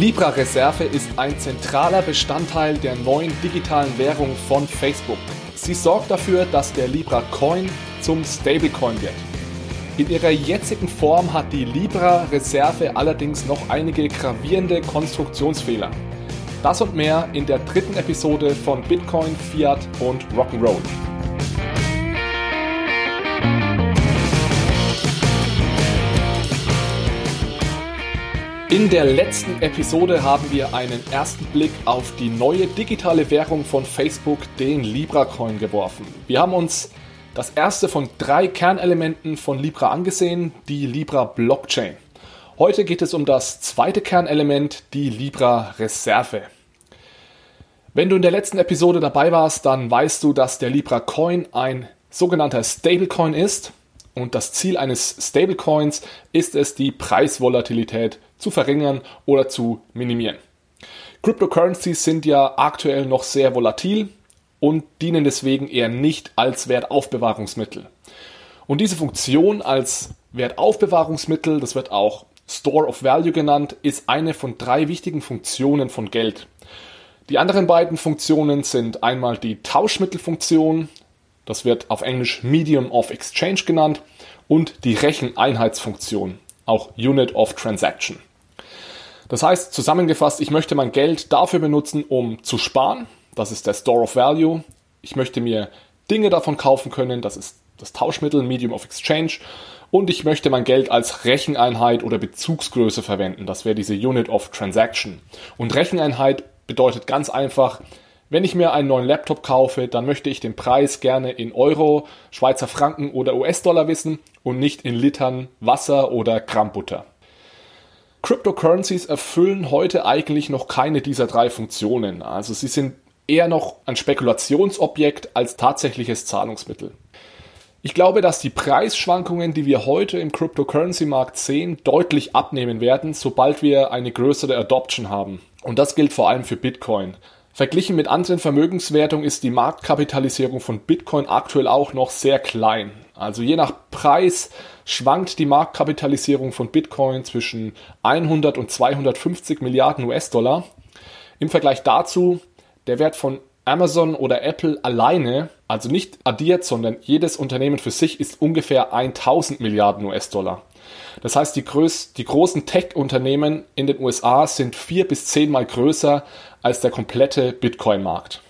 Libra-Reserve ist ein zentraler Bestandteil der neuen digitalen Währung von Facebook. Sie sorgt dafür, dass der Libra Coin zum Stablecoin wird. In ihrer jetzigen Form hat die Libra-Reserve allerdings noch einige gravierende Konstruktionsfehler. Das und mehr in der dritten Episode von Bitcoin, Fiat und Rock'n'Roll. In der letzten Episode haben wir einen ersten Blick auf die neue digitale Währung von Facebook, den Libra Coin, geworfen. Wir haben uns das erste von drei Kernelementen von Libra angesehen, die Libra Blockchain. Heute geht es um das zweite Kernelement, die Libra Reserve. Wenn du in der letzten Episode dabei warst, dann weißt du, dass der Libra Coin ein sogenannter Stablecoin ist. Und das Ziel eines Stablecoins ist es, die Preisvolatilität zu verringern oder zu minimieren. Cryptocurrencies sind ja aktuell noch sehr volatil und dienen deswegen eher nicht als Wertaufbewahrungsmittel. Und diese Funktion als Wertaufbewahrungsmittel, das wird auch Store of Value genannt, ist eine von drei wichtigen Funktionen von Geld. Die anderen beiden Funktionen sind einmal die Tauschmittelfunktion, das wird auf Englisch Medium of Exchange genannt, und die Recheneinheitsfunktion, auch Unit of Transaction. Das heißt, zusammengefasst, ich möchte mein Geld dafür benutzen, um zu sparen. Das ist der Store of Value. Ich möchte mir Dinge davon kaufen können. Das ist das Tauschmittel, Medium of Exchange. Und ich möchte mein Geld als Recheneinheit oder Bezugsgröße verwenden. Das wäre diese Unit of Transaction. Und Recheneinheit bedeutet ganz einfach, wenn ich mir einen neuen Laptop kaufe, dann möchte ich den Preis gerne in Euro, Schweizer Franken oder US-Dollar wissen und nicht in Litern Wasser oder Gramm Butter. Cryptocurrencies erfüllen heute eigentlich noch keine dieser drei Funktionen. Also sie sind eher noch ein Spekulationsobjekt als tatsächliches Zahlungsmittel. Ich glaube, dass die Preisschwankungen, die wir heute im Cryptocurrency-Markt sehen, deutlich abnehmen werden, sobald wir eine größere Adoption haben. Und das gilt vor allem für Bitcoin. Verglichen mit anderen Vermögenswertungen ist die Marktkapitalisierung von Bitcoin aktuell auch noch sehr klein. Also je nach Preis schwankt die Marktkapitalisierung von Bitcoin zwischen 100 und 250 Milliarden US-Dollar. Im Vergleich dazu der Wert von Amazon oder Apple alleine, also nicht addiert, sondern jedes Unternehmen für sich, ist ungefähr 1000 Milliarden US-Dollar. Das heißt, die, größ die großen Tech-Unternehmen in den USA sind vier bis zehnmal größer als der komplette Bitcoin-Markt.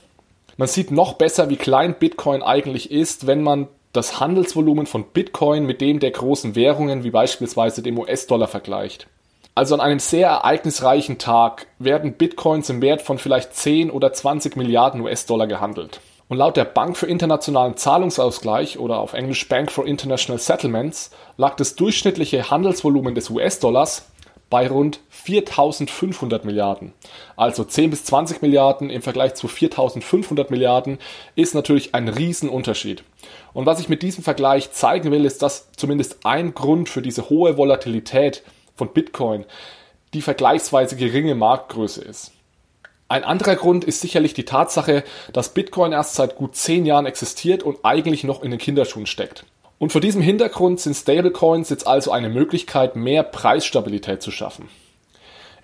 Man sieht noch besser, wie klein Bitcoin eigentlich ist, wenn man das Handelsvolumen von Bitcoin mit dem der großen Währungen wie beispielsweise dem US-Dollar vergleicht. Also an einem sehr ereignisreichen Tag werden Bitcoins im Wert von vielleicht 10 oder 20 Milliarden US-Dollar gehandelt. Und laut der Bank für internationalen Zahlungsausgleich oder auf Englisch Bank for International Settlements lag das durchschnittliche Handelsvolumen des US-Dollars bei rund 4500 Milliarden. Also 10 bis 20 Milliarden im Vergleich zu 4500 Milliarden ist natürlich ein Riesenunterschied. Und was ich mit diesem Vergleich zeigen will, ist, dass zumindest ein Grund für diese hohe Volatilität von Bitcoin die vergleichsweise geringe Marktgröße ist. Ein anderer Grund ist sicherlich die Tatsache, dass Bitcoin erst seit gut zehn Jahren existiert und eigentlich noch in den Kinderschuhen steckt. Und vor diesem Hintergrund sind Stablecoins jetzt also eine Möglichkeit, mehr Preisstabilität zu schaffen.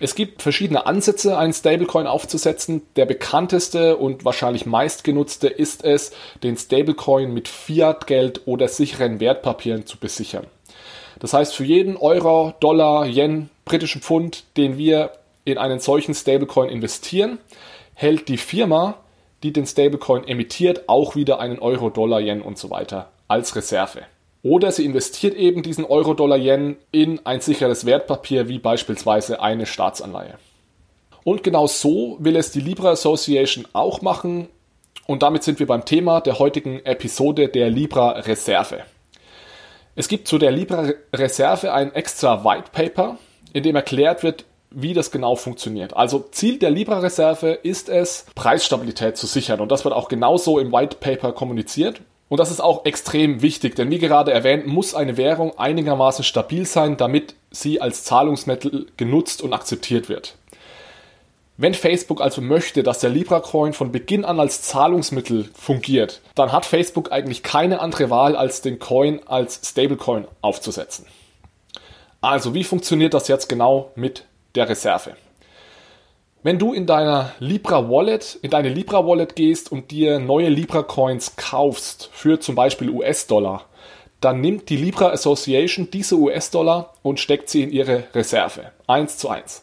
Es gibt verschiedene Ansätze, einen Stablecoin aufzusetzen. Der bekannteste und wahrscheinlich meistgenutzte ist es, den Stablecoin mit Fiat-Geld oder sicheren Wertpapieren zu besichern. Das heißt, für jeden Euro, Dollar, Yen, britischen Pfund, den wir in einen solchen Stablecoin investieren, hält die Firma, die den Stablecoin emittiert, auch wieder einen Euro, Dollar, Yen und so weiter als Reserve. Oder sie investiert eben diesen Euro, Dollar, Yen in ein sicheres Wertpapier wie beispielsweise eine Staatsanleihe. Und genau so will es die Libra Association auch machen. Und damit sind wir beim Thema der heutigen Episode der Libra Reserve. Es gibt zu der Libra Reserve ein extra White Paper, in dem erklärt wird, wie das genau funktioniert. Also Ziel der Libra Reserve ist es, Preisstabilität zu sichern. Und das wird auch genauso im White Paper kommuniziert. Und das ist auch extrem wichtig, denn wie gerade erwähnt, muss eine Währung einigermaßen stabil sein, damit sie als Zahlungsmittel genutzt und akzeptiert wird. Wenn Facebook also möchte, dass der Libra Coin von Beginn an als Zahlungsmittel fungiert, dann hat Facebook eigentlich keine andere Wahl, als den Coin als Stablecoin aufzusetzen. Also, wie funktioniert das jetzt genau mit der Reserve? Wenn du in deiner Libra Wallet, in deine Libra Wallet gehst und dir neue Libra Coins kaufst für zum Beispiel US-Dollar, dann nimmt die Libra Association diese US-Dollar und steckt sie in ihre Reserve. Eins zu eins.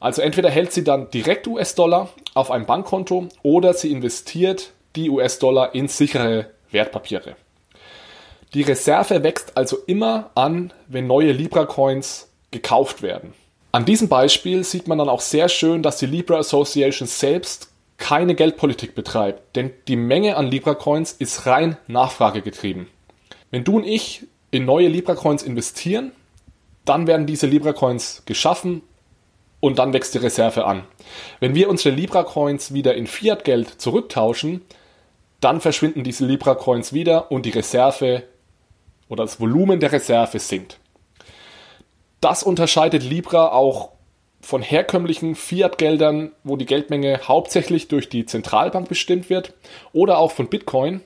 Also entweder hält sie dann direkt US-Dollar auf ein Bankkonto oder sie investiert die US-Dollar in sichere Wertpapiere. Die Reserve wächst also immer an, wenn neue Libra Coins gekauft werden. An diesem Beispiel sieht man dann auch sehr schön, dass die Libra Association selbst keine Geldpolitik betreibt, denn die Menge an Libra Coins ist rein nachfragegetrieben. Wenn du und ich in neue Libra Coins investieren, dann werden diese Libra Coins geschaffen und dann wächst die Reserve an. Wenn wir unsere Libra Coins wieder in Fiat Geld zurücktauschen, dann verschwinden diese Libra Coins wieder und die Reserve oder das Volumen der Reserve sinkt. Das unterscheidet Libra auch von herkömmlichen Fiat-Geldern, wo die Geldmenge hauptsächlich durch die Zentralbank bestimmt wird, oder auch von Bitcoin,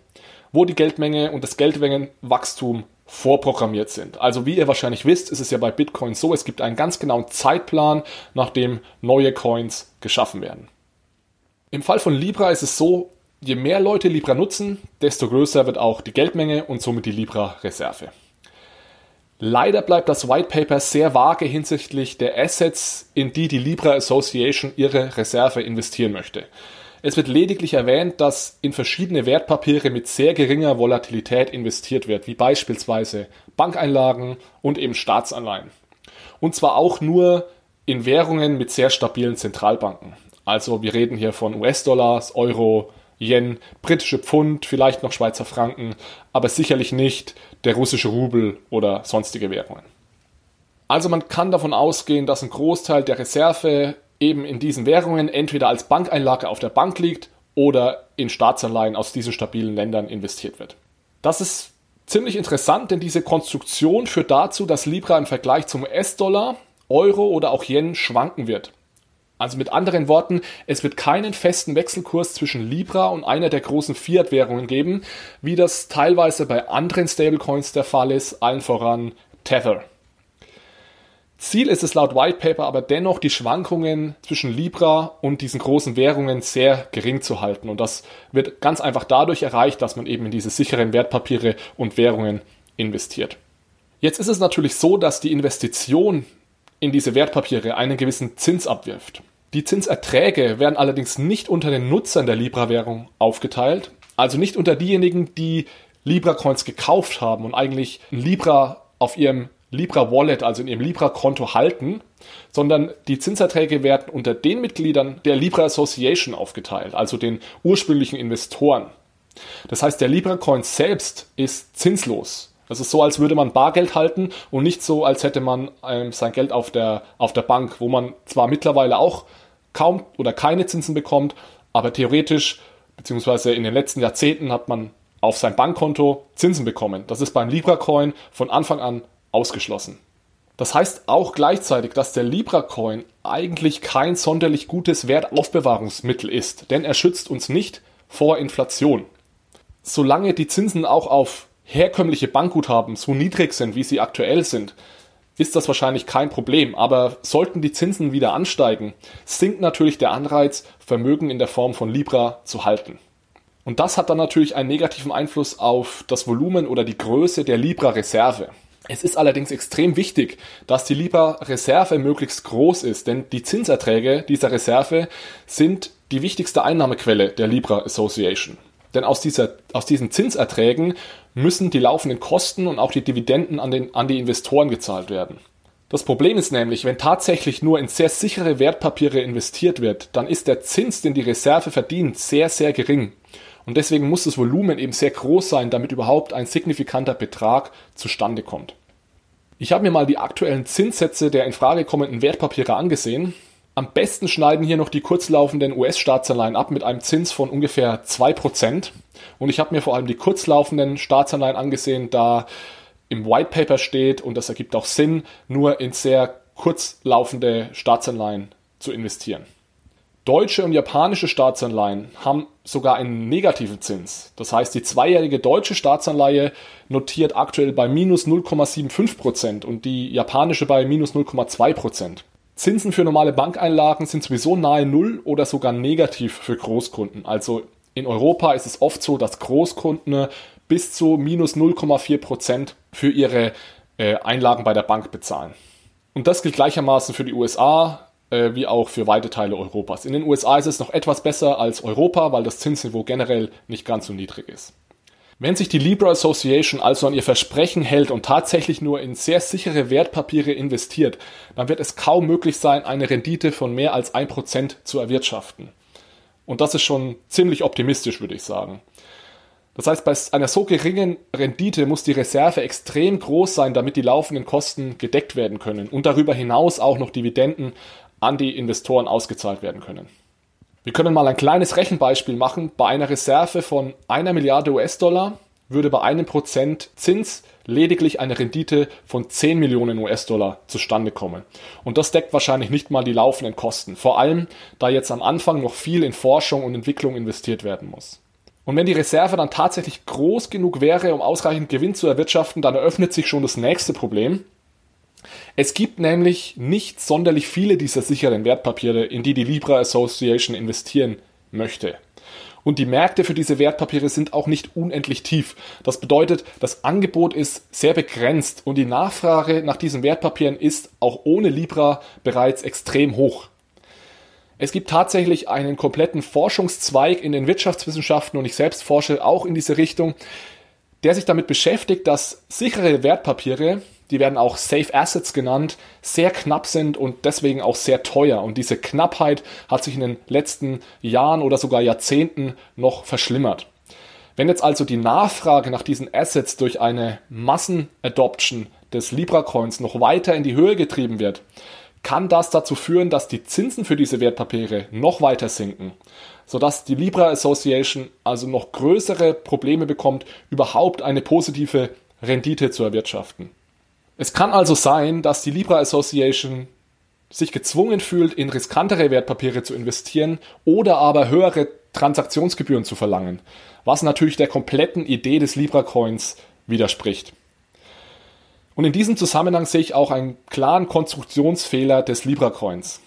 wo die Geldmenge und das Geldmengenwachstum vorprogrammiert sind. Also wie ihr wahrscheinlich wisst, ist es ja bei Bitcoin so, es gibt einen ganz genauen Zeitplan, nachdem neue Coins geschaffen werden. Im Fall von Libra ist es so, je mehr Leute Libra nutzen, desto größer wird auch die Geldmenge und somit die Libra-Reserve. Leider bleibt das White Paper sehr vage hinsichtlich der Assets, in die die Libra Association ihre Reserve investieren möchte. Es wird lediglich erwähnt, dass in verschiedene Wertpapiere mit sehr geringer Volatilität investiert wird, wie beispielsweise Bankeinlagen und eben Staatsanleihen. Und zwar auch nur in Währungen mit sehr stabilen Zentralbanken. Also wir reden hier von US-Dollars, Euro, Yen, britische Pfund, vielleicht noch Schweizer Franken, aber sicherlich nicht der russische Rubel oder sonstige Währungen. Also man kann davon ausgehen, dass ein Großteil der Reserve eben in diesen Währungen entweder als Bankeinlage auf der Bank liegt oder in Staatsanleihen aus diesen stabilen Ländern investiert wird. Das ist ziemlich interessant, denn diese Konstruktion führt dazu, dass Libra im Vergleich zum US-Dollar, Euro oder auch Yen schwanken wird. Also mit anderen Worten, es wird keinen festen Wechselkurs zwischen Libra und einer der großen Fiat-Währungen geben, wie das teilweise bei anderen Stablecoins der Fall ist, allen voran Tether. Ziel ist es laut White Paper aber dennoch, die Schwankungen zwischen Libra und diesen großen Währungen sehr gering zu halten. Und das wird ganz einfach dadurch erreicht, dass man eben in diese sicheren Wertpapiere und Währungen investiert. Jetzt ist es natürlich so, dass die Investition in diese Wertpapiere einen gewissen Zins abwirft. Die Zinserträge werden allerdings nicht unter den Nutzern der Libra-Währung aufgeteilt, also nicht unter diejenigen, die Libra-Coins gekauft haben und eigentlich Libra auf ihrem Libra Wallet, also in ihrem Libra Konto halten, sondern die Zinserträge werden unter den Mitgliedern der Libra Association aufgeteilt, also den ursprünglichen Investoren. Das heißt, der Libra Coin selbst ist zinslos. Das ist so, als würde man Bargeld halten und nicht so, als hätte man ähm, sein Geld auf der, auf der Bank, wo man zwar mittlerweile auch kaum oder keine Zinsen bekommt, aber theoretisch beziehungsweise in den letzten Jahrzehnten hat man auf sein Bankkonto Zinsen bekommen. Das ist beim Libra Coin von Anfang an ausgeschlossen. Das heißt auch gleichzeitig, dass der Libra Coin eigentlich kein sonderlich gutes Wertaufbewahrungsmittel ist, denn er schützt uns nicht vor Inflation. Solange die Zinsen auch auf herkömmliche Bankguthaben so niedrig sind, wie sie aktuell sind, ist das wahrscheinlich kein Problem. Aber sollten die Zinsen wieder ansteigen, sinkt natürlich der Anreiz, Vermögen in der Form von Libra zu halten. Und das hat dann natürlich einen negativen Einfluss auf das Volumen oder die Größe der Libra-Reserve. Es ist allerdings extrem wichtig, dass die Libra-Reserve möglichst groß ist, denn die Zinserträge dieser Reserve sind die wichtigste Einnahmequelle der Libra Association. Denn aus, dieser, aus diesen Zinserträgen müssen die laufenden Kosten und auch die Dividenden an, den, an die Investoren gezahlt werden. Das Problem ist nämlich, wenn tatsächlich nur in sehr sichere Wertpapiere investiert wird, dann ist der Zins, den die Reserve verdient, sehr, sehr gering. Und deswegen muss das Volumen eben sehr groß sein, damit überhaupt ein signifikanter Betrag zustande kommt. Ich habe mir mal die aktuellen Zinssätze der in Frage kommenden Wertpapiere angesehen am besten schneiden hier noch die kurzlaufenden US-Staatsanleihen ab mit einem Zins von ungefähr 2%. Und ich habe mir vor allem die kurzlaufenden Staatsanleihen angesehen, da im White Paper steht, und das ergibt auch Sinn, nur in sehr kurzlaufende Staatsanleihen zu investieren. Deutsche und japanische Staatsanleihen haben sogar einen negativen Zins. Das heißt, die zweijährige deutsche Staatsanleihe notiert aktuell bei minus 0,75% und die japanische bei minus 0,2%. Zinsen für normale Bankeinlagen sind sowieso nahe Null oder sogar negativ für Großkunden. Also in Europa ist es oft so, dass Großkunden bis zu minus 0,4 Prozent für ihre äh, Einlagen bei der Bank bezahlen. Und das gilt gleichermaßen für die USA äh, wie auch für weite Teile Europas. In den USA ist es noch etwas besser als Europa, weil das Zinsniveau generell nicht ganz so niedrig ist. Wenn sich die Libra Association also an ihr Versprechen hält und tatsächlich nur in sehr sichere Wertpapiere investiert, dann wird es kaum möglich sein, eine Rendite von mehr als 1% zu erwirtschaften. Und das ist schon ziemlich optimistisch, würde ich sagen. Das heißt, bei einer so geringen Rendite muss die Reserve extrem groß sein, damit die laufenden Kosten gedeckt werden können und darüber hinaus auch noch Dividenden an die Investoren ausgezahlt werden können. Wir können mal ein kleines Rechenbeispiel machen. Bei einer Reserve von einer Milliarde US-Dollar würde bei einem Prozent Zins lediglich eine Rendite von 10 Millionen US-Dollar zustande kommen. Und das deckt wahrscheinlich nicht mal die laufenden Kosten. Vor allem, da jetzt am Anfang noch viel in Forschung und Entwicklung investiert werden muss. Und wenn die Reserve dann tatsächlich groß genug wäre, um ausreichend Gewinn zu erwirtschaften, dann eröffnet sich schon das nächste Problem. Es gibt nämlich nicht sonderlich viele dieser sicheren Wertpapiere, in die die Libra Association investieren möchte. Und die Märkte für diese Wertpapiere sind auch nicht unendlich tief. Das bedeutet, das Angebot ist sehr begrenzt und die Nachfrage nach diesen Wertpapieren ist auch ohne Libra bereits extrem hoch. Es gibt tatsächlich einen kompletten Forschungszweig in den Wirtschaftswissenschaften und ich selbst forsche auch in diese Richtung, der sich damit beschäftigt, dass sichere Wertpapiere, die werden auch Safe Assets genannt, sehr knapp sind und deswegen auch sehr teuer. Und diese Knappheit hat sich in den letzten Jahren oder sogar Jahrzehnten noch verschlimmert. Wenn jetzt also die Nachfrage nach diesen Assets durch eine Massenadoption des Libra Coins noch weiter in die Höhe getrieben wird, kann das dazu führen, dass die Zinsen für diese Wertpapiere noch weiter sinken, sodass die Libra Association also noch größere Probleme bekommt, überhaupt eine positive Rendite zu erwirtschaften. Es kann also sein, dass die Libra Association sich gezwungen fühlt, in riskantere Wertpapiere zu investieren oder aber höhere Transaktionsgebühren zu verlangen, was natürlich der kompletten Idee des Libra Coins widerspricht. Und in diesem Zusammenhang sehe ich auch einen klaren Konstruktionsfehler des Libra Coins.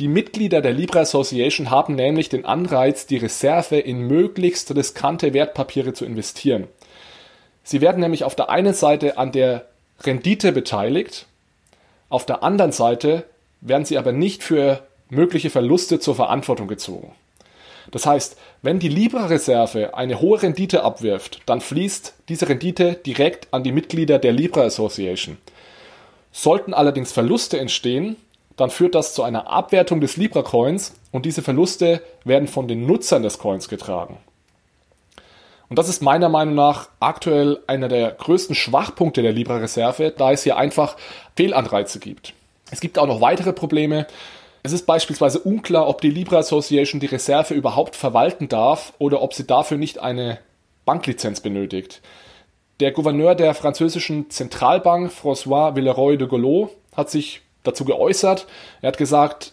Die Mitglieder der Libra Association haben nämlich den Anreiz, die Reserve in möglichst riskante Wertpapiere zu investieren. Sie werden nämlich auf der einen Seite an der Rendite beteiligt, auf der anderen Seite werden sie aber nicht für mögliche Verluste zur Verantwortung gezogen. Das heißt, wenn die Libra-Reserve eine hohe Rendite abwirft, dann fließt diese Rendite direkt an die Mitglieder der Libra Association. Sollten allerdings Verluste entstehen, dann führt das zu einer Abwertung des Libra Coins und diese Verluste werden von den Nutzern des Coins getragen. Und das ist meiner Meinung nach aktuell einer der größten Schwachpunkte der Libra Reserve, da es hier einfach Fehlanreize gibt. Es gibt auch noch weitere Probleme. Es ist beispielsweise unklar, ob die Libra Association die Reserve überhaupt verwalten darf oder ob sie dafür nicht eine Banklizenz benötigt. Der Gouverneur der französischen Zentralbank, François Villeroy de Gaulle, hat sich dazu geäußert. Er hat gesagt,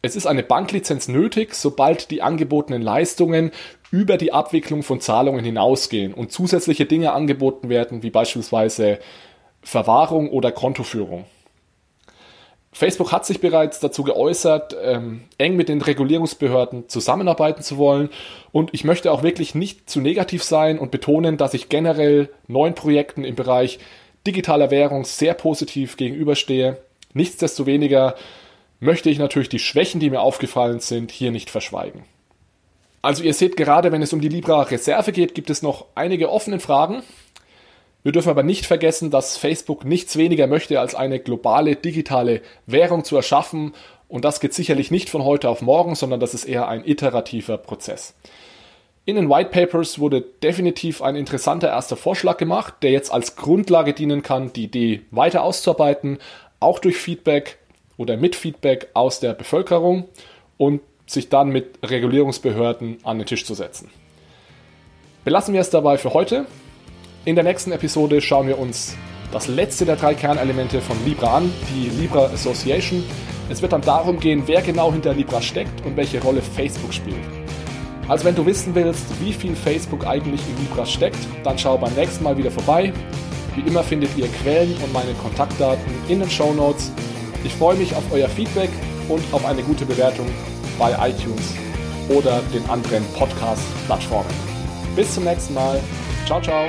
es ist eine Banklizenz nötig, sobald die angebotenen Leistungen über die Abwicklung von Zahlungen hinausgehen und zusätzliche Dinge angeboten werden, wie beispielsweise Verwahrung oder Kontoführung. Facebook hat sich bereits dazu geäußert, ähm, eng mit den Regulierungsbehörden zusammenarbeiten zu wollen. Und ich möchte auch wirklich nicht zu negativ sein und betonen, dass ich generell neuen Projekten im Bereich digitaler Währung sehr positiv gegenüberstehe. Nichtsdestoweniger möchte ich natürlich die Schwächen, die mir aufgefallen sind, hier nicht verschweigen. Also ihr seht gerade, wenn es um die Libra Reserve geht, gibt es noch einige offene Fragen. Wir dürfen aber nicht vergessen, dass Facebook nichts weniger möchte, als eine globale digitale Währung zu erschaffen. Und das geht sicherlich nicht von heute auf morgen, sondern das ist eher ein iterativer Prozess. In den White Papers wurde definitiv ein interessanter erster Vorschlag gemacht, der jetzt als Grundlage dienen kann, die Idee weiter auszuarbeiten, auch durch Feedback oder mit Feedback aus der Bevölkerung und sich dann mit Regulierungsbehörden an den Tisch zu setzen. Belassen wir es dabei für heute. In der nächsten Episode schauen wir uns das letzte der drei Kernelemente von Libra an, die Libra Association. Es wird dann darum gehen, wer genau hinter Libra steckt und welche Rolle Facebook spielt. Also wenn du wissen willst, wie viel Facebook eigentlich in Libra steckt, dann schau beim nächsten Mal wieder vorbei. Wie immer findet ihr Quellen und meine Kontaktdaten in den Show Notes. Ich freue mich auf euer Feedback und auf eine gute Bewertung bei iTunes oder den anderen Podcast-Plattformen. Bis zum nächsten Mal. Ciao, ciao.